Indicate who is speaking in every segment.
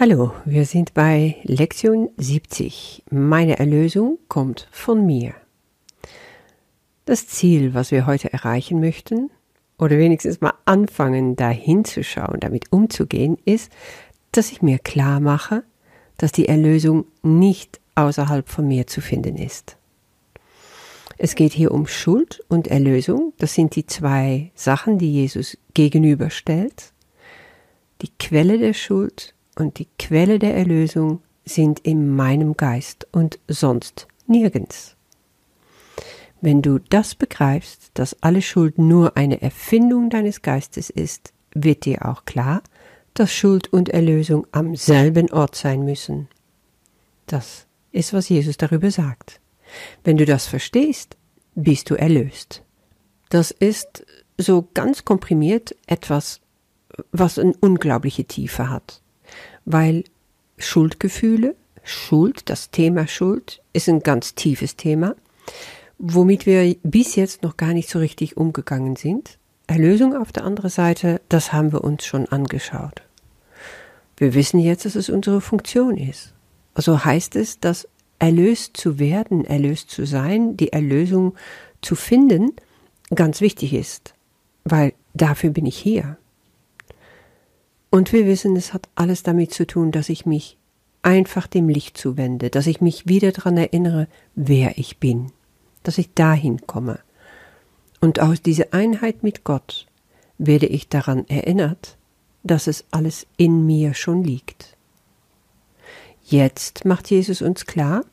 Speaker 1: Hallo, wir sind bei Lektion 70. Meine Erlösung kommt von mir. Das Ziel, was wir heute erreichen möchten, oder wenigstens mal anfangen, da hinzuschauen, damit umzugehen, ist, dass ich mir klar mache, dass die Erlösung nicht außerhalb von mir zu finden ist. Es geht hier um Schuld und Erlösung. Das sind die zwei Sachen, die Jesus gegenüberstellt. Die Quelle der Schuld und die Quelle der Erlösung sind in meinem Geist und sonst nirgends. Wenn du das begreifst, dass alle Schuld nur eine Erfindung deines Geistes ist, wird dir auch klar, dass Schuld und Erlösung am selben Ort sein müssen. Das ist, was Jesus darüber sagt. Wenn du das verstehst, bist du erlöst. Das ist so ganz komprimiert etwas, was eine unglaubliche Tiefe hat weil Schuldgefühle, Schuld, das Thema Schuld, ist ein ganz tiefes Thema, womit wir bis jetzt noch gar nicht so richtig umgegangen sind. Erlösung auf der anderen Seite, das haben wir uns schon angeschaut. Wir wissen jetzt, dass es unsere Funktion ist. Also heißt es, dass erlöst zu werden, erlöst zu sein, die Erlösung zu finden, ganz wichtig ist, weil dafür bin ich hier. Und wir wissen, es hat alles damit zu tun, dass ich mich einfach dem Licht zuwende, dass ich mich wieder daran erinnere, wer ich bin, dass ich dahin komme. Und aus dieser Einheit mit Gott werde ich daran erinnert, dass es alles in mir schon liegt. Jetzt macht Jesus uns klar,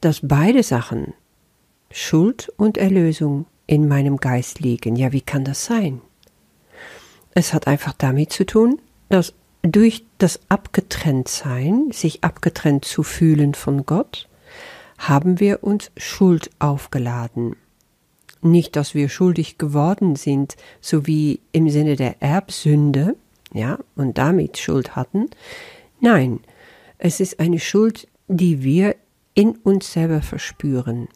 Speaker 1: dass beide Sachen, Schuld und Erlösung, in meinem Geist liegen. Ja, wie kann das sein? Es hat einfach damit zu tun, dass durch das Abgetrenntsein, sich abgetrennt zu fühlen von Gott, haben wir uns Schuld aufgeladen. Nicht, dass wir schuldig geworden sind, so wie im Sinne der Erbsünde, ja, und damit Schuld hatten. Nein, es ist eine Schuld, die wir in uns selber verspüren.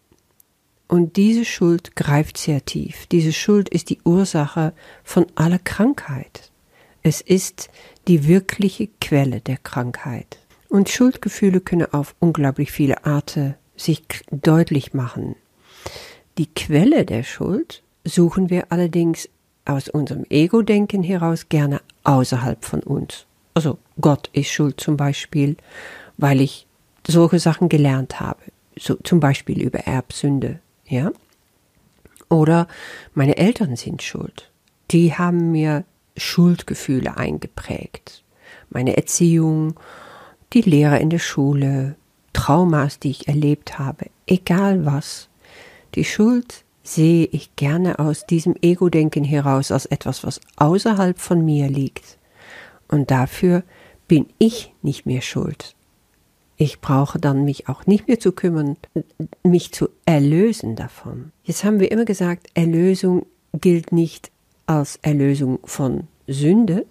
Speaker 1: Und diese Schuld greift sehr tief. Diese Schuld ist die Ursache von aller Krankheit. Es ist die wirkliche Quelle der Krankheit. Und Schuldgefühle können auf unglaublich viele Arten sich deutlich machen. Die Quelle der Schuld suchen wir allerdings aus unserem Ego-Denken heraus gerne außerhalb von uns. Also Gott ist schuld zum Beispiel, weil ich solche Sachen gelernt habe, so zum Beispiel über Erbsünde, ja. Oder meine Eltern sind schuld. Die haben mir Schuldgefühle eingeprägt. Meine Erziehung, die Lehrer in der Schule, Traumas, die ich erlebt habe, egal was. Die Schuld sehe ich gerne aus diesem Ego-Denken heraus als etwas, was außerhalb von mir liegt. Und dafür bin ich nicht mehr schuld. Ich brauche dann mich auch nicht mehr zu kümmern, mich zu erlösen davon. Jetzt haben wir immer gesagt, Erlösung gilt nicht als Erlösung von Sünde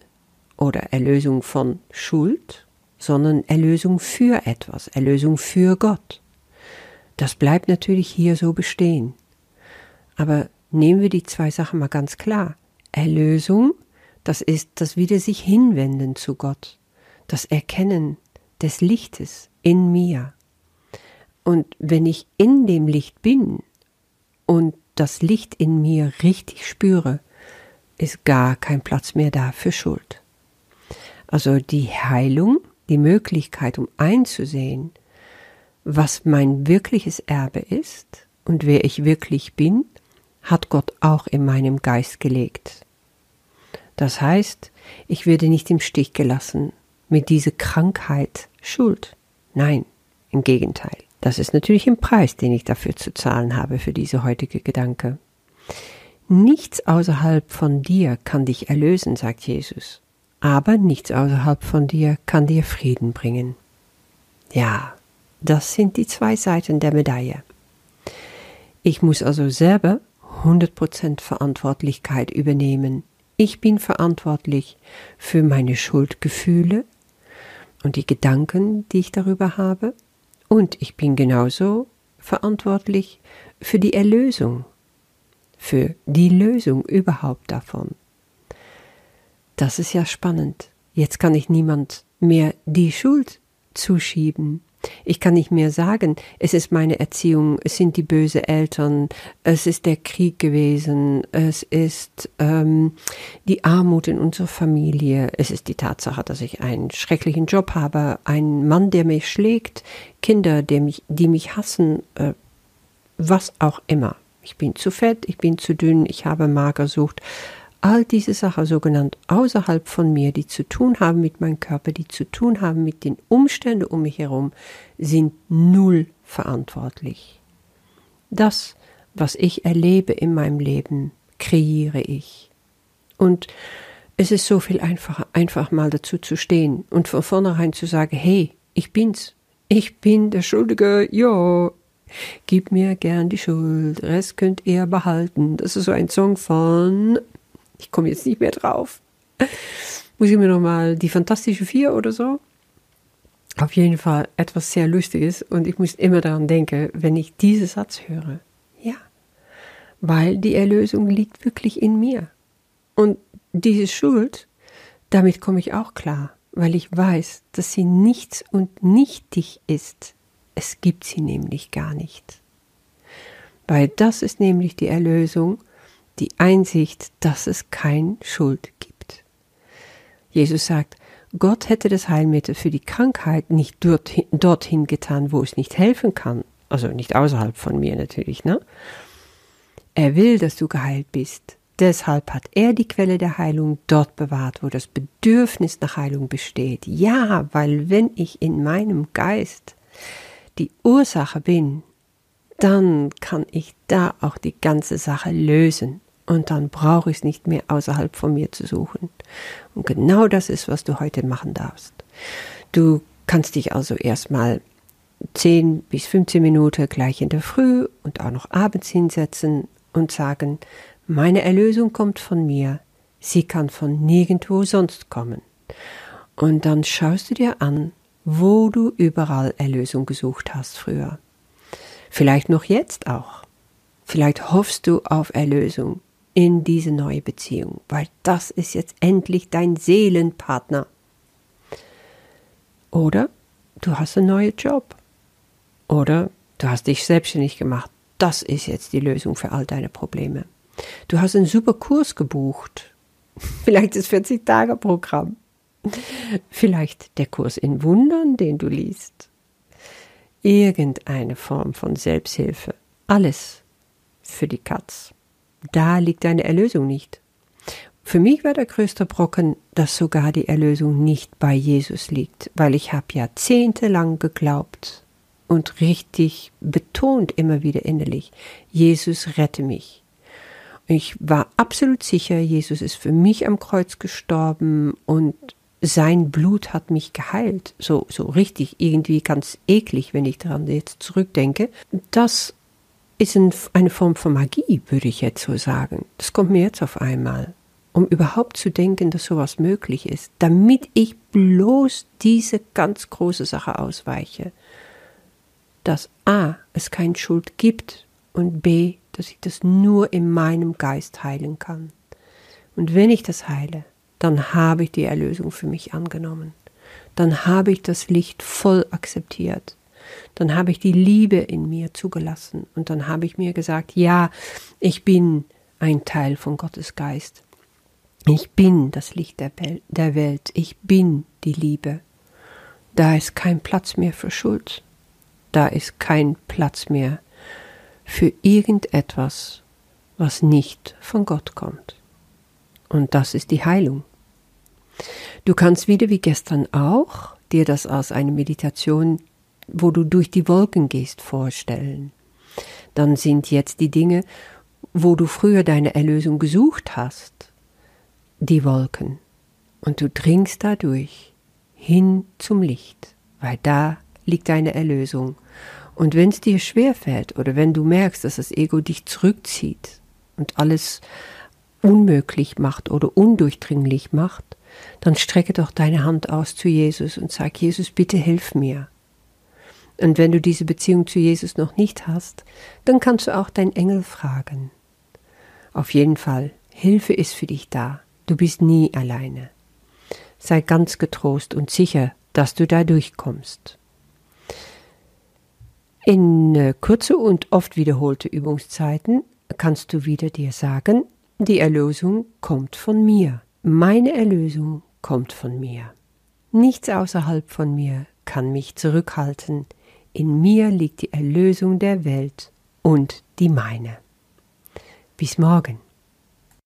Speaker 1: oder Erlösung von Schuld, sondern Erlösung für etwas, Erlösung für Gott. Das bleibt natürlich hier so bestehen. Aber nehmen wir die zwei Sachen mal ganz klar. Erlösung, das ist das wieder sich hinwenden zu Gott, das Erkennen des Lichtes in mir. Und wenn ich in dem Licht bin und das Licht in mir richtig spüre, ist gar kein Platz mehr da für Schuld. Also die Heilung, die Möglichkeit, um einzusehen, was mein wirkliches Erbe ist und wer ich wirklich bin, hat Gott auch in meinem Geist gelegt. Das heißt, ich werde nicht im Stich gelassen mit dieser Krankheit Schuld. Nein, im Gegenteil. Das ist natürlich ein Preis, den ich dafür zu zahlen habe für diese heutige Gedanke. Nichts außerhalb von dir kann dich erlösen, sagt Jesus, aber nichts außerhalb von dir kann dir Frieden bringen. Ja, das sind die zwei Seiten der Medaille. Ich muss also selber 100% Verantwortlichkeit übernehmen. Ich bin verantwortlich für meine Schuldgefühle und die Gedanken, die ich darüber habe, und ich bin genauso verantwortlich für die Erlösung für die Lösung überhaupt davon. Das ist ja spannend. Jetzt kann ich niemand mehr die Schuld zuschieben. Ich kann nicht mehr sagen, es ist meine Erziehung, es sind die bösen Eltern, es ist der Krieg gewesen, es ist ähm, die Armut in unserer Familie, es ist die Tatsache, dass ich einen schrecklichen Job habe, einen Mann, der mich schlägt, Kinder, die mich, die mich hassen, äh, was auch immer. Ich bin zu fett, ich bin zu dünn, ich habe Magersucht all diese Sachen, sogenannt außerhalb von mir, die zu tun haben mit meinem Körper, die zu tun haben mit den Umständen um mich herum, sind null verantwortlich. Das, was ich erlebe in meinem Leben, kreiere ich. Und es ist so viel einfacher, einfach mal dazu zu stehen und von vornherein zu sagen, hey, ich bin's. Ich bin der Schuldige, ja. Gib mir gern die Schuld, Rest könnt ihr behalten. Das ist so ein Song von ich komme jetzt nicht mehr drauf. Muss ich mir nochmal die Fantastische Vier oder so? Auf jeden Fall etwas sehr Lustiges und ich muss immer daran denken, wenn ich diesen Satz höre. Ja, weil die Erlösung liegt wirklich in mir. Und diese Schuld, damit komme ich auch klar, weil ich weiß, dass sie nichts und nichtig ist. Es gibt sie nämlich gar nicht. Weil das ist nämlich die Erlösung die Einsicht, dass es kein Schuld gibt. Jesus sagt, Gott hätte das Heilmittel für die Krankheit nicht dorthin, dorthin getan, wo es nicht helfen kann. Also nicht außerhalb von mir natürlich, ne? Er will, dass du geheilt bist. Deshalb hat er die Quelle der Heilung dort bewahrt, wo das Bedürfnis nach Heilung besteht. Ja, weil wenn ich in meinem Geist die Ursache bin, dann kann ich da auch die ganze Sache lösen und dann brauche ich es nicht mehr außerhalb von mir zu suchen. Und genau das ist, was du heute machen darfst. Du kannst dich also erstmal 10 bis 15 Minuten gleich in der Früh und auch noch abends hinsetzen und sagen, meine Erlösung kommt von mir, sie kann von nirgendwo sonst kommen. Und dann schaust du dir an, wo du überall Erlösung gesucht hast früher. Vielleicht noch jetzt auch. Vielleicht hoffst du auf Erlösung in diese neue Beziehung, weil das ist jetzt endlich dein Seelenpartner. Oder du hast einen neuen Job. Oder du hast dich selbstständig gemacht. Das ist jetzt die Lösung für all deine Probleme. Du hast einen super Kurs gebucht. Vielleicht das 40-Tage-Programm. Vielleicht der Kurs in Wundern, den du liest. Irgendeine Form von Selbsthilfe. Alles für die Katz da liegt deine Erlösung nicht. Für mich war der größte Brocken, dass sogar die Erlösung nicht bei Jesus liegt, weil ich habe jahrzehntelang geglaubt und richtig betont immer wieder innerlich, Jesus rette mich. Ich war absolut sicher, Jesus ist für mich am Kreuz gestorben und sein Blut hat mich geheilt. So, so richtig irgendwie ganz eklig, wenn ich daran jetzt zurückdenke. Das ist eine Form von Magie, würde ich jetzt so sagen. Das kommt mir jetzt auf einmal, um überhaupt zu denken, dass sowas möglich ist, damit ich bloß diese ganz große Sache ausweiche, dass a, es keine Schuld gibt und b, dass ich das nur in meinem Geist heilen kann. Und wenn ich das heile, dann habe ich die Erlösung für mich angenommen. Dann habe ich das Licht voll akzeptiert dann habe ich die Liebe in mir zugelassen und dann habe ich mir gesagt, ja, ich bin ein Teil von Gottes Geist. Ich bin das Licht der Welt, ich bin die Liebe. Da ist kein Platz mehr für Schuld, da ist kein Platz mehr für irgendetwas, was nicht von Gott kommt. Und das ist die Heilung. Du kannst wieder wie gestern auch dir das aus einer Meditation wo du durch die Wolken gehst, vorstellen. Dann sind jetzt die Dinge, wo du früher deine Erlösung gesucht hast, die Wolken. Und du dringst dadurch hin zum Licht, weil da liegt deine Erlösung. Und wenn es dir schwerfällt oder wenn du merkst, dass das Ego dich zurückzieht und alles unmöglich macht oder undurchdringlich macht, dann strecke doch deine Hand aus zu Jesus und sag, Jesus, bitte hilf mir. Und wenn du diese Beziehung zu Jesus noch nicht hast, dann kannst du auch deinen Engel fragen. Auf jeden Fall, Hilfe ist für dich da. Du bist nie alleine. sei ganz getrost und sicher, dass du da durchkommst. In äh, kurze und oft wiederholte Übungszeiten kannst du wieder dir sagen, die Erlösung kommt von mir. Meine Erlösung kommt von mir. Nichts außerhalb von mir kann mich zurückhalten. In mir liegt die Erlösung der Welt und die meine. Bis morgen.